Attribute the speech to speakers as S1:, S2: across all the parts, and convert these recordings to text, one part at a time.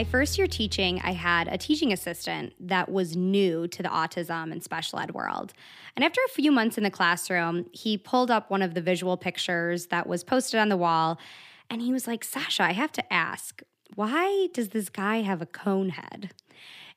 S1: My first year teaching, I had a teaching assistant that was new to the autism and special ed world. And after a few months in the classroom, he pulled up one of the visual pictures that was posted on the wall and he was like, Sasha, I have to ask, why does this guy have a cone head?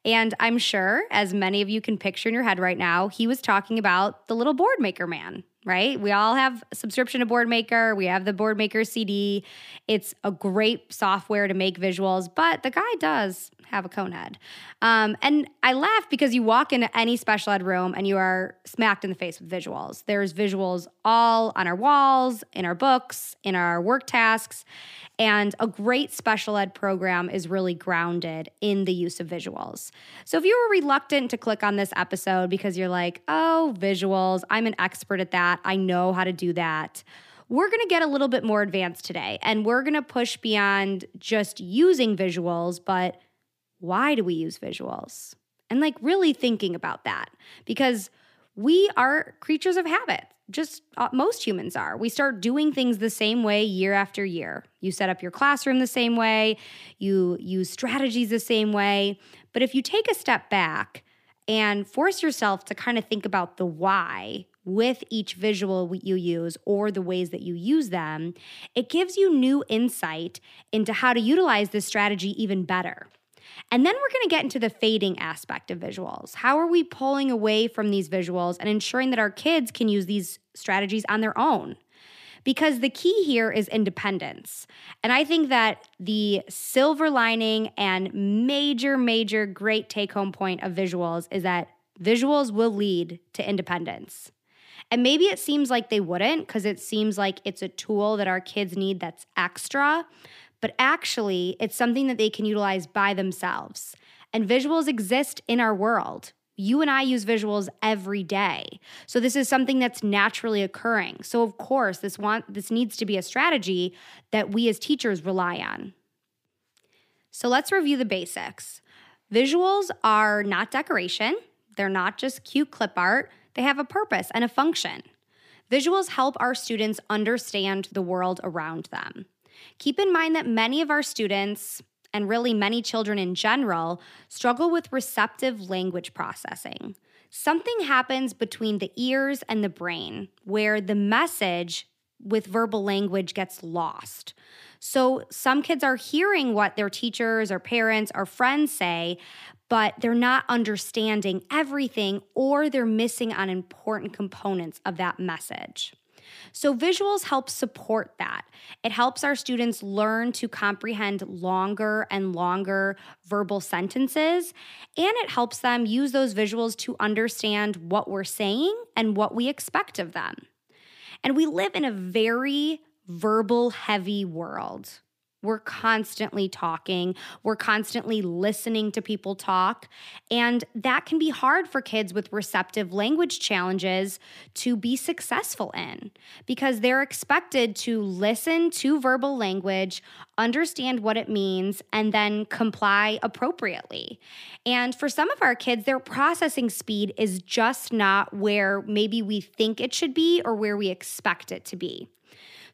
S1: And I'm sure, as many of you can picture in your head right now, he was talking about the little Boardmaker man right? We all have subscription to Boardmaker. We have the Boardmaker CD. It's a great software to make visuals, but the guy does have a cone head. Um, and I laugh because you walk into any special ed room and you are smacked in the face with visuals. There's visuals all on our walls, in our books, in our work tasks. And a great special ed program is really grounded in the use of visuals. So if you were reluctant to click on this episode because you're like, oh, visuals, I'm an expert at that, I know how to do that. We're gonna get a little bit more advanced today and we're gonna push beyond just using visuals, but why do we use visuals? And like really thinking about that because we are creatures of habit just uh, most humans are. We start doing things the same way year after year. You set up your classroom the same way, you use strategies the same way. But if you take a step back and force yourself to kind of think about the why with each visual you use or the ways that you use them, it gives you new insight into how to utilize this strategy even better. And then we're going to get into the fading aspect of visuals. How are we pulling away from these visuals and ensuring that our kids can use these strategies on their own? Because the key here is independence. And I think that the silver lining and major, major great take home point of visuals is that visuals will lead to independence. And maybe it seems like they wouldn't because it seems like it's a tool that our kids need that's extra but actually, it's something that they can utilize by themselves. And visuals exist in our world. You and I use visuals every day. So this is something that's naturally occurring. So of course, this want this needs to be a strategy that we as teachers rely on. So let's review the basics. Visuals are not decoration. They're not just cute clip art. They have a purpose and a function. Visuals help our students understand the world around them. Keep in mind that many of our students, and really many children in general, struggle with receptive language processing. Something happens between the ears and the brain where the message with verbal language gets lost. So some kids are hearing what their teachers or parents or friends say, but they're not understanding everything or they're missing on important components of that message. So, visuals help support that. It helps our students learn to comprehend longer and longer verbal sentences, and it helps them use those visuals to understand what we're saying and what we expect of them. And we live in a very verbal heavy world. We're constantly talking. We're constantly listening to people talk. And that can be hard for kids with receptive language challenges to be successful in because they're expected to listen to verbal language, understand what it means, and then comply appropriately. And for some of our kids, their processing speed is just not where maybe we think it should be or where we expect it to be.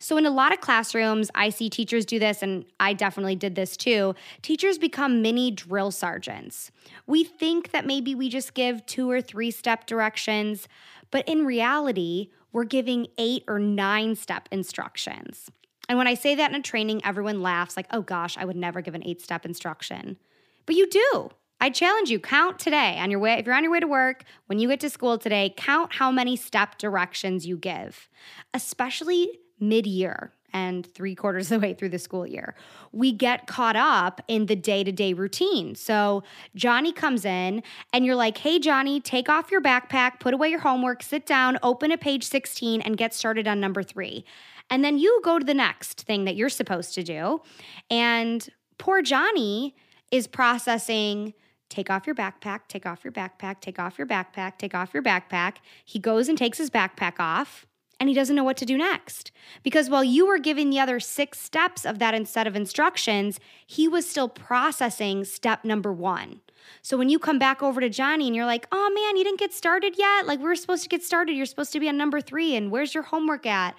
S1: So, in a lot of classrooms, I see teachers do this, and I definitely did this too. Teachers become mini drill sergeants. We think that maybe we just give two or three step directions, but in reality, we're giving eight or nine step instructions. And when I say that in a training, everyone laughs like, oh gosh, I would never give an eight step instruction. But you do. I challenge you, count today on your way. If you're on your way to work, when you get to school today, count how many step directions you give, especially mid year and three quarters of the way through the school year. We get caught up in the day to day routine. So Johnny comes in and you're like, hey, Johnny, take off your backpack, put away your homework, sit down, open at page 16, and get started on number three. And then you go to the next thing that you're supposed to do. And poor Johnny is processing take off your backpack, take off your backpack, take off your backpack, take off your backpack. He goes and takes his backpack off and he doesn't know what to do next. Because while you were giving the other six steps of that set of instructions, he was still processing step number one. So when you come back over to Johnny and you're like, oh man, you didn't get started yet? Like, we are supposed to get started. You're supposed to be on number three, and where's your homework at?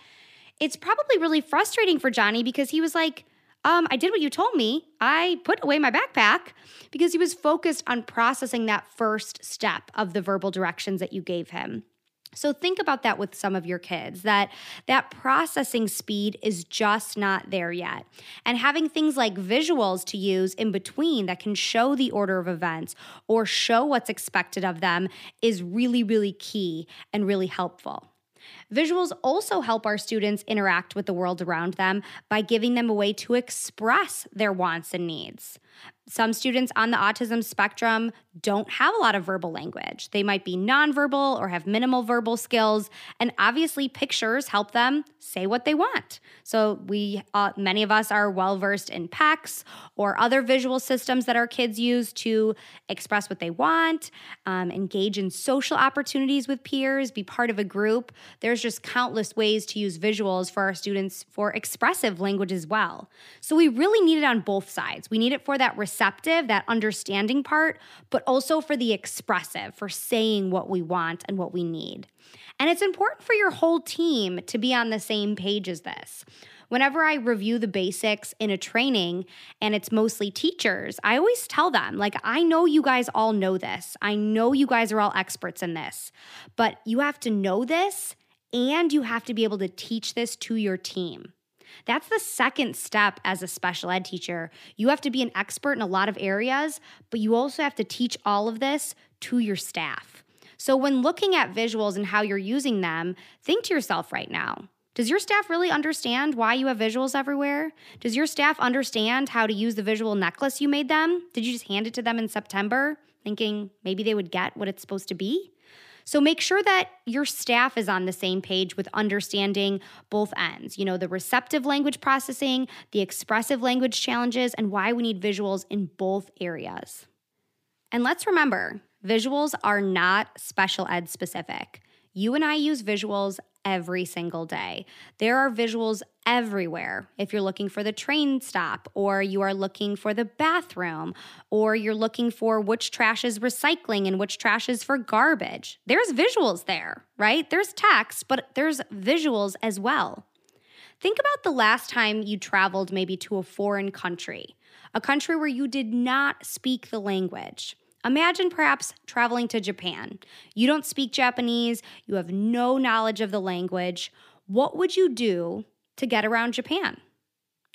S1: It's probably really frustrating for Johnny because he was like, um, I did what you told me. I put away my backpack because he was focused on processing that first step of the verbal directions that you gave him. So think about that with some of your kids that that processing speed is just not there yet. And having things like visuals to use in between that can show the order of events or show what's expected of them is really really key and really helpful. Visuals also help our students interact with the world around them by giving them a way to express their wants and needs. Some students on the autism spectrum don't have a lot of verbal language. They might be nonverbal or have minimal verbal skills, and obviously pictures help them say what they want. So we uh, many of us are well versed in PECS or other visual systems that our kids use to express what they want, um, engage in social opportunities with peers, be part of a group. There's just countless ways to use visuals for our students for expressive language as well. So we really need it on both sides. We need it for that receptive, that understanding part, but also for the expressive, for saying what we want and what we need. And it's important for your whole team to be on the same page as this. Whenever I review the basics in a training and it's mostly teachers, I always tell them, like, I know you guys all know this. I know you guys are all experts in this, but you have to know this and you have to be able to teach this to your team. That's the second step as a special ed teacher. You have to be an expert in a lot of areas, but you also have to teach all of this to your staff. So when looking at visuals and how you're using them, think to yourself right now. Does your staff really understand why you have visuals everywhere? Does your staff understand how to use the visual necklace you made them? Did you just hand it to them in September thinking maybe they would get what it's supposed to be? So make sure that your staff is on the same page with understanding both ends, you know, the receptive language processing, the expressive language challenges, and why we need visuals in both areas. And let's remember, visuals are not special ed specific. You and I use visuals every single day. There are visuals everywhere. If you're looking for the train stop, or you are looking for the bathroom, or you're looking for which trash is recycling and which trash is for garbage, there's visuals there, right? There's text, but there's visuals as well. Think about the last time you traveled maybe to a foreign country, a country where you did not speak the language. Imagine perhaps traveling to Japan. You don't speak Japanese, you have no knowledge of the language. what would you do to get around Japan?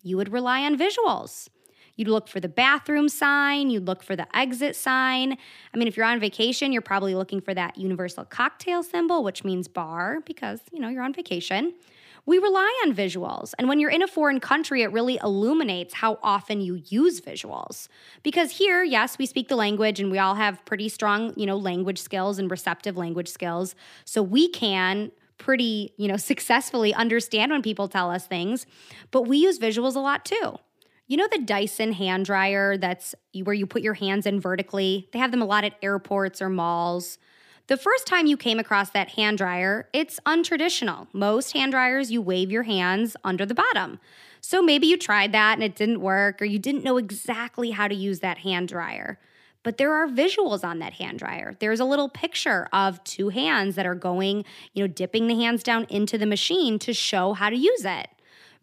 S1: You would rely on visuals. You'd look for the bathroom sign, you'd look for the exit sign. I mean, if you're on vacation, you're probably looking for that universal cocktail symbol, which means bar because, you know, you're on vacation. We rely on visuals. And when you're in a foreign country, it really illuminates how often you use visuals. Because here, yes, we speak the language and we all have pretty strong, you know, language skills and receptive language skills. So we can pretty, you know, successfully understand when people tell us things, but we use visuals a lot too. You know the Dyson hand dryer that's where you put your hands in vertically? They have them a lot at airports or malls. The first time you came across that hand dryer, it's untraditional. Most hand dryers, you wave your hands under the bottom. So maybe you tried that and it didn't work, or you didn't know exactly how to use that hand dryer. But there are visuals on that hand dryer. There's a little picture of two hands that are going, you know, dipping the hands down into the machine to show how to use it.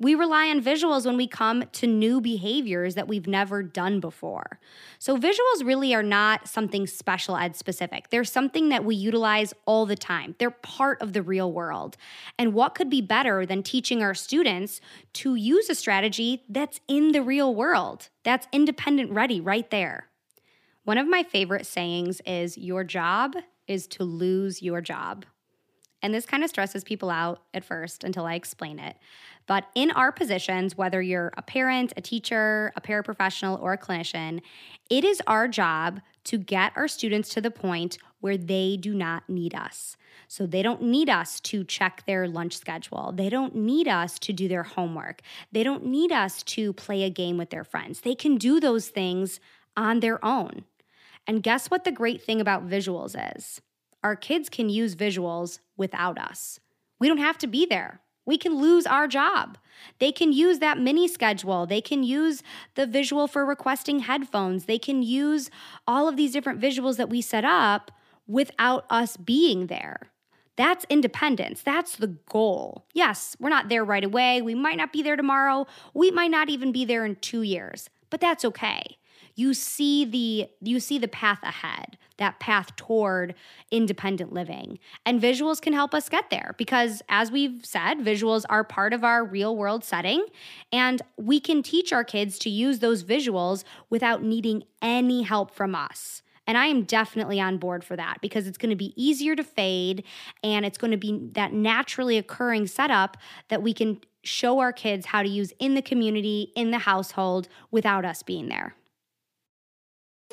S1: We rely on visuals when we come to new behaviors that we've never done before. So, visuals really are not something special ed specific. They're something that we utilize all the time. They're part of the real world. And what could be better than teaching our students to use a strategy that's in the real world, that's independent ready right there? One of my favorite sayings is Your job is to lose your job. And this kind of stresses people out at first until I explain it. But in our positions, whether you're a parent, a teacher, a paraprofessional, or a clinician, it is our job to get our students to the point where they do not need us. So they don't need us to check their lunch schedule. They don't need us to do their homework. They don't need us to play a game with their friends. They can do those things on their own. And guess what the great thing about visuals is? Our kids can use visuals without us. We don't have to be there. We can lose our job. They can use that mini schedule. They can use the visual for requesting headphones. They can use all of these different visuals that we set up without us being there. That's independence. That's the goal. Yes, we're not there right away. We might not be there tomorrow. We might not even be there in 2 years. But that's okay you see the you see the path ahead that path toward independent living and visuals can help us get there because as we've said visuals are part of our real world setting and we can teach our kids to use those visuals without needing any help from us and I am definitely on board for that because it's going to be easier to fade and it's going to be that naturally occurring setup that we can show our kids how to use in the community, in the household without us being there.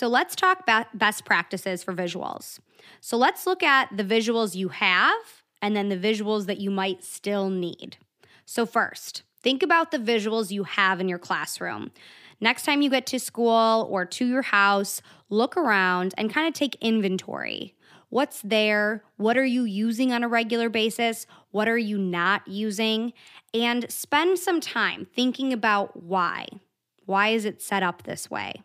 S1: So let's talk about best practices for visuals. So let's look at the visuals you have and then the visuals that you might still need. So, first, think about the visuals you have in your classroom. Next time you get to school or to your house, look around and kind of take inventory. What's there? What are you using on a regular basis? What are you not using? And spend some time thinking about why. Why is it set up this way?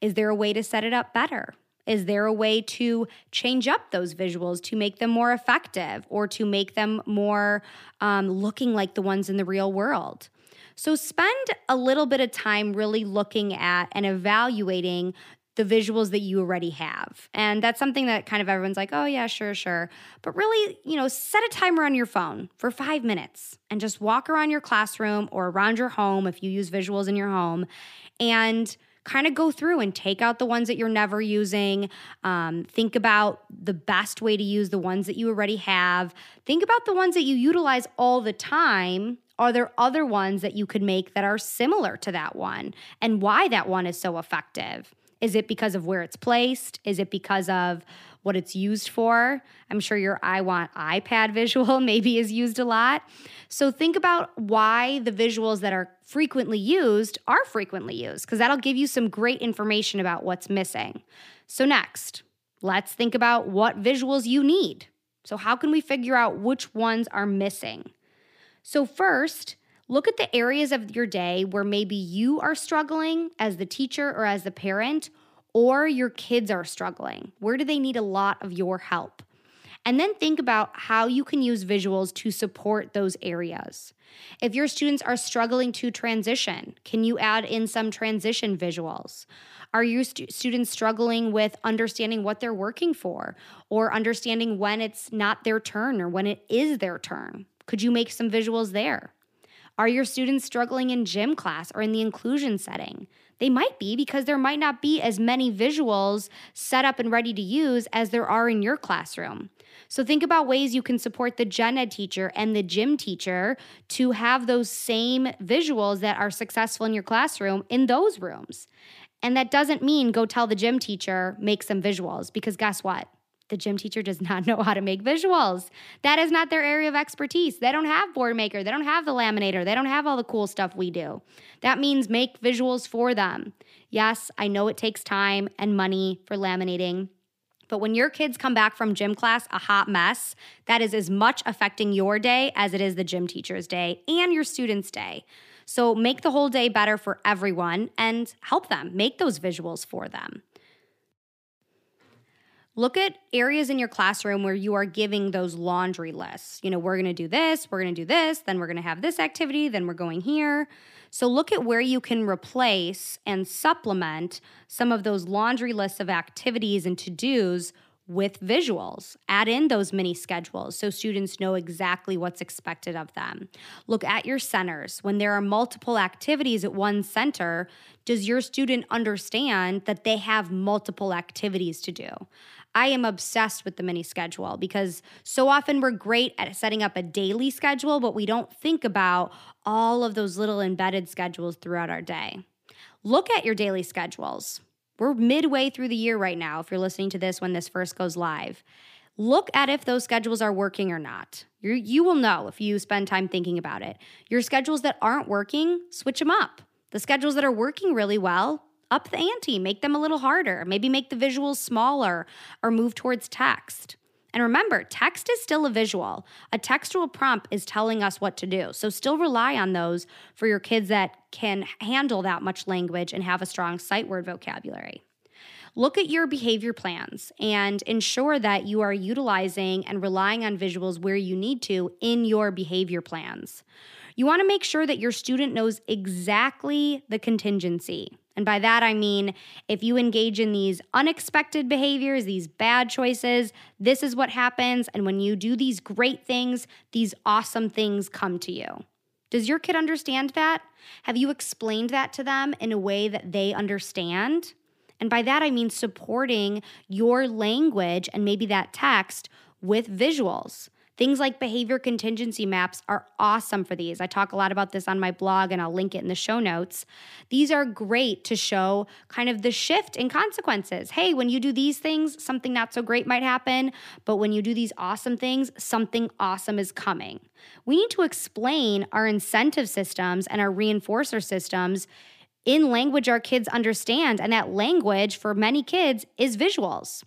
S1: Is there a way to set it up better? Is there a way to change up those visuals to make them more effective or to make them more um, looking like the ones in the real world? So, spend a little bit of time really looking at and evaluating the visuals that you already have. And that's something that kind of everyone's like, oh, yeah, sure, sure. But really, you know, set a timer on your phone for five minutes and just walk around your classroom or around your home if you use visuals in your home and kind of go through and take out the ones that you're never using. Um, think about the best way to use the ones that you already have. Think about the ones that you utilize all the time. Are there other ones that you could make that are similar to that one and why that one is so effective? Is it because of where it's placed? Is it because of what it's used for? I'm sure your I want iPad visual maybe is used a lot. So think about why the visuals that are frequently used are frequently used, because that'll give you some great information about what's missing. So, next, let's think about what visuals you need. So, how can we figure out which ones are missing? So, first, look at the areas of your day where maybe you are struggling as the teacher or as the parent, or your kids are struggling. Where do they need a lot of your help? And then think about how you can use visuals to support those areas. If your students are struggling to transition, can you add in some transition visuals? Are your stu- students struggling with understanding what they're working for or understanding when it's not their turn or when it is their turn? Could you make some visuals there? Are your students struggling in gym class or in the inclusion setting? They might be because there might not be as many visuals set up and ready to use as there are in your classroom. So think about ways you can support the gen ed teacher and the gym teacher to have those same visuals that are successful in your classroom in those rooms. And that doesn't mean go tell the gym teacher, make some visuals, because guess what? The gym teacher does not know how to make visuals. That is not their area of expertise. They don't have Boardmaker, they don't have the laminator, they don't have all the cool stuff we do. That means make visuals for them. Yes, I know it takes time and money for laminating. But when your kids come back from gym class a hot mess, that is as much affecting your day as it is the gym teacher's day and your student's day. So make the whole day better for everyone and help them make those visuals for them. Look at areas in your classroom where you are giving those laundry lists. You know, we're gonna do this, we're gonna do this, then we're gonna have this activity, then we're going here. So look at where you can replace and supplement some of those laundry lists of activities and to dos with visuals. Add in those mini schedules so students know exactly what's expected of them. Look at your centers. When there are multiple activities at one center, does your student understand that they have multiple activities to do? I am obsessed with the mini schedule because so often we're great at setting up a daily schedule, but we don't think about all of those little embedded schedules throughout our day. Look at your daily schedules. We're midway through the year right now, if you're listening to this when this first goes live. Look at if those schedules are working or not. you you will know if you spend time thinking about it. Your schedules that aren't working, switch them up. The schedules that are working really well, up the ante, make them a little harder, maybe make the visuals smaller or move towards text. And remember, text is still a visual. A textual prompt is telling us what to do. So still rely on those for your kids that can handle that much language and have a strong sight word vocabulary. Look at your behavior plans and ensure that you are utilizing and relying on visuals where you need to in your behavior plans. You want to make sure that your student knows exactly the contingency. And by that, I mean if you engage in these unexpected behaviors, these bad choices, this is what happens. And when you do these great things, these awesome things come to you. Does your kid understand that? Have you explained that to them in a way that they understand? And by that, I mean supporting your language and maybe that text with visuals. Things like behavior contingency maps are awesome for these. I talk a lot about this on my blog and I'll link it in the show notes. These are great to show kind of the shift in consequences. Hey, when you do these things, something not so great might happen, but when you do these awesome things, something awesome is coming. We need to explain our incentive systems and our reinforcer systems in language our kids understand. And that language for many kids is visuals.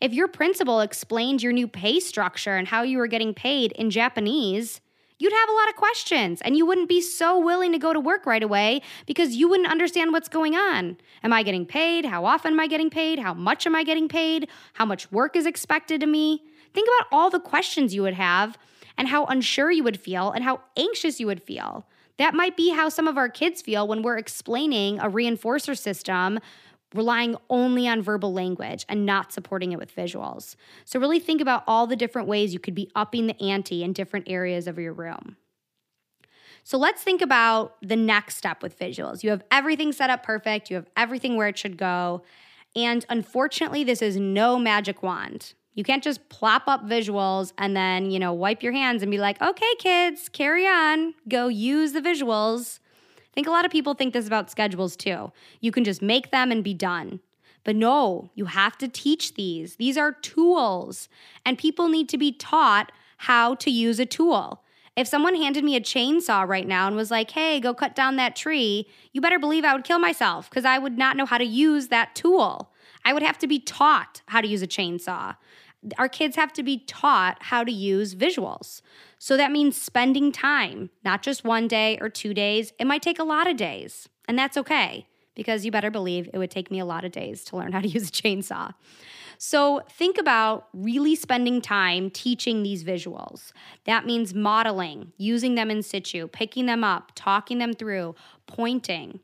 S1: If your principal explained your new pay structure and how you were getting paid in Japanese, you'd have a lot of questions and you wouldn't be so willing to go to work right away because you wouldn't understand what's going on. Am I getting paid? How often am I getting paid? How much am I getting paid? How much work is expected of me? Think about all the questions you would have and how unsure you would feel and how anxious you would feel. That might be how some of our kids feel when we're explaining a reinforcer system relying only on verbal language and not supporting it with visuals. So, really think about all the different ways you could be upping the ante in different areas of your room. So, let's think about the next step with visuals. You have everything set up perfect, you have everything where it should go. And unfortunately, this is no magic wand. You can't just plop up visuals and then, you know, wipe your hands and be like, okay, kids, carry on, go use the visuals. I think a lot of people think this about schedules too. You can just make them and be done. But no, you have to teach these. These are tools, and people need to be taught how to use a tool. If someone handed me a chainsaw right now and was like, hey, go cut down that tree, you better believe I would kill myself because I would not know how to use that tool. I would have to be taught how to use a chainsaw. Our kids have to be taught how to use visuals. So that means spending time, not just one day or two days. It might take a lot of days, and that's okay because you better believe it would take me a lot of days to learn how to use a chainsaw. So think about really spending time teaching these visuals. That means modeling, using them in situ, picking them up, talking them through, pointing.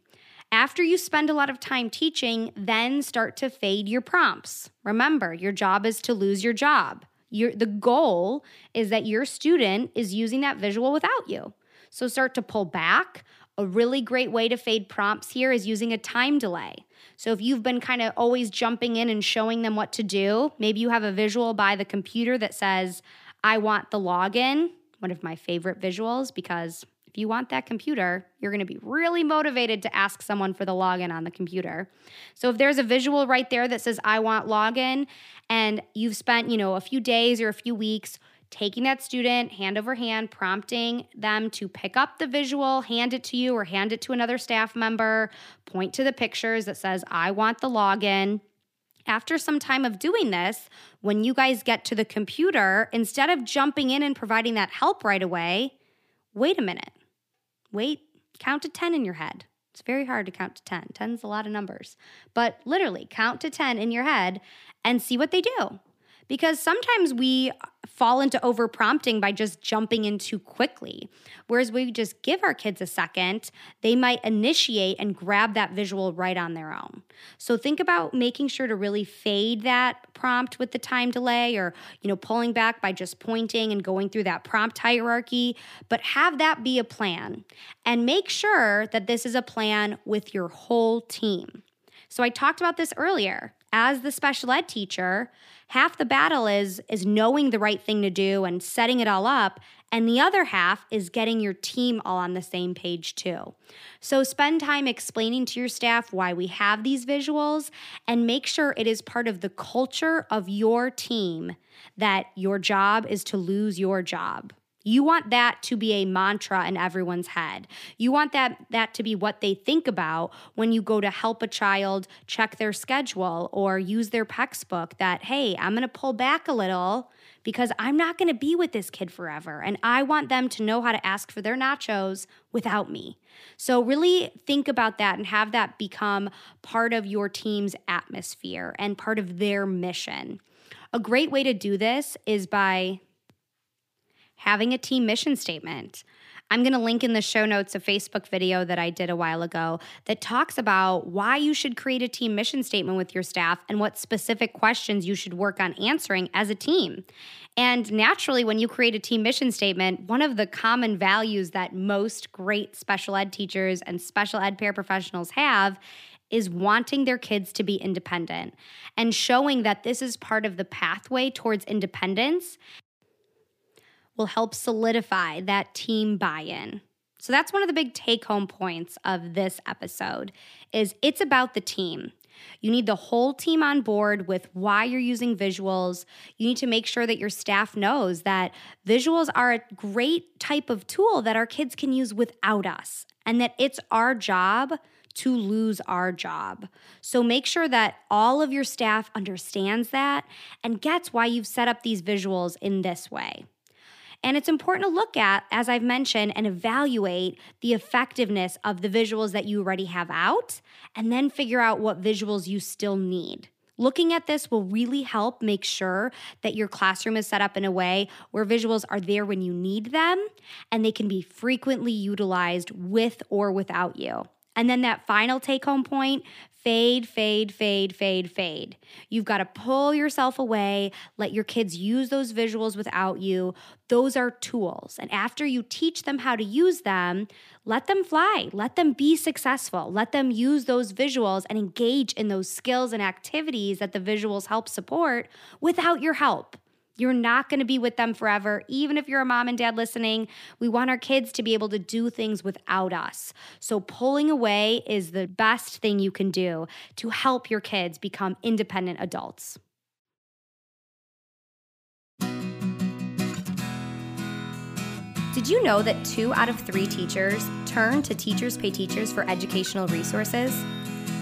S1: After you spend a lot of time teaching, then start to fade your prompts. Remember, your job is to lose your job. Your, the goal is that your student is using that visual without you. So start to pull back. A really great way to fade prompts here is using a time delay. So if you've been kind of always jumping in and showing them what to do, maybe you have a visual by the computer that says, I want the login, one of my favorite visuals because if you want that computer, you're going to be really motivated to ask someone for the login on the computer. So if there's a visual right there that says I want login and you've spent, you know, a few days or a few weeks taking that student hand over hand, prompting them to pick up the visual, hand it to you or hand it to another staff member, point to the pictures that says I want the login after some time of doing this, when you guys get to the computer, instead of jumping in and providing that help right away, wait a minute wait, count to 10 in your head. It's very hard to count to 10. 10 is a lot of numbers. But literally, count to 10 in your head and see what they do because sometimes we fall into over prompting by just jumping in too quickly. Whereas we just give our kids a second, they might initiate and grab that visual right on their own. So think about making sure to really fade that prompt with the time delay or, you know, pulling back by just pointing and going through that prompt hierarchy, but have that be a plan and make sure that this is a plan with your whole team. So I talked about this earlier. As the special ed teacher, half the battle is is knowing the right thing to do and setting it all up and the other half is getting your team all on the same page too. So spend time explaining to your staff why we have these visuals and make sure it is part of the culture of your team that your job is to lose your job. You want that to be a mantra in everyone's head. You want that that to be what they think about when you go to help a child check their schedule or use their PECS book that hey, I'm to pull back a little because I'm not going to be with this kid forever and I want them to know how to ask for their nachos without me. So really think about that and have that become part of your team's atmosphere and part of their mission. A great way to do this is by having a team mission statement. I'm going to link in the show notes a Facebook video that I did a while ago that talks about why you should create a team mission statement with your staff and what specific questions you should work on answering as a team. And naturally, when you create a team mission statement, one of the common values that most great special ed teachers and special ed paraprofessionals have is wanting their kids to be independent and showing that this is part of the pathway towards independence will help solidify that team buy-in. So that's one of the big take-home points of this episode is it's about the team. You need the whole team on board with why you're using visuals. You need to make sure that your staff knows that visuals are a great type of tool that our kids can use without us and that it's our job to lose our job. So make sure that all of your staff understands that and gets why you've set up these visuals in this way. And it's important to look at, as I've mentioned, and evaluate the effectiveness of the visuals that you already have out, and then figure out what visuals you still need. Looking at this will really help make sure that your classroom is set up in a way where visuals are there when you need them and they can be frequently utilized with or without you. And then that final take home point fade, fade, fade, fade, fade. You've got to pull yourself away, let your kids use those visuals without you. Those are tools. And after you teach them how to use them, let them fly, let them be successful, let them use those visuals and engage in those skills and activities that the visuals help support without your help. You're not going to be with them forever. Even if you're a mom and dad listening, we want our kids to be able to do things without us. So, pulling away is the best thing you can do to help your kids become independent adults. Did you know that two out of three teachers turn to Teachers Pay Teachers for educational resources?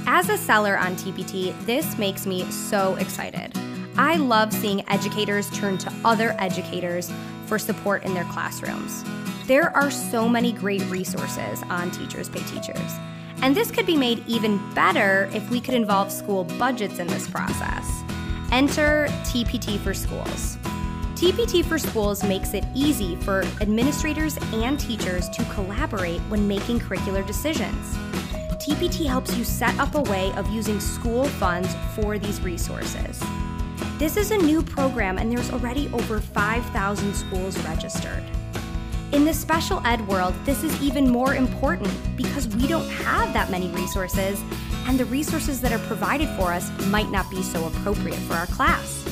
S1: As a seller on TPT, this makes me so excited. I love seeing educators turn to other educators for support in their classrooms. There are so many great resources on Teachers Pay Teachers. And this could be made even better if we could involve school budgets in this process. Enter TPT for Schools. TPT for Schools makes it easy for administrators and teachers to collaborate when making curricular decisions. TPT helps you set up a way of using school funds for these resources. This is a new program, and there's already over 5,000 schools registered. In the special ed world, this is even more important because we don't have that many resources, and the resources that are provided for us might not be so appropriate for our class.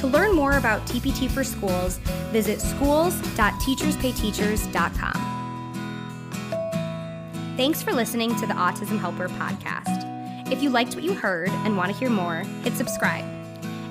S1: To learn more about TPT for Schools, visit schools.teacherspayteachers.com. Thanks for listening to the Autism Helper podcast. If you liked what you heard and want to hear more, hit subscribe.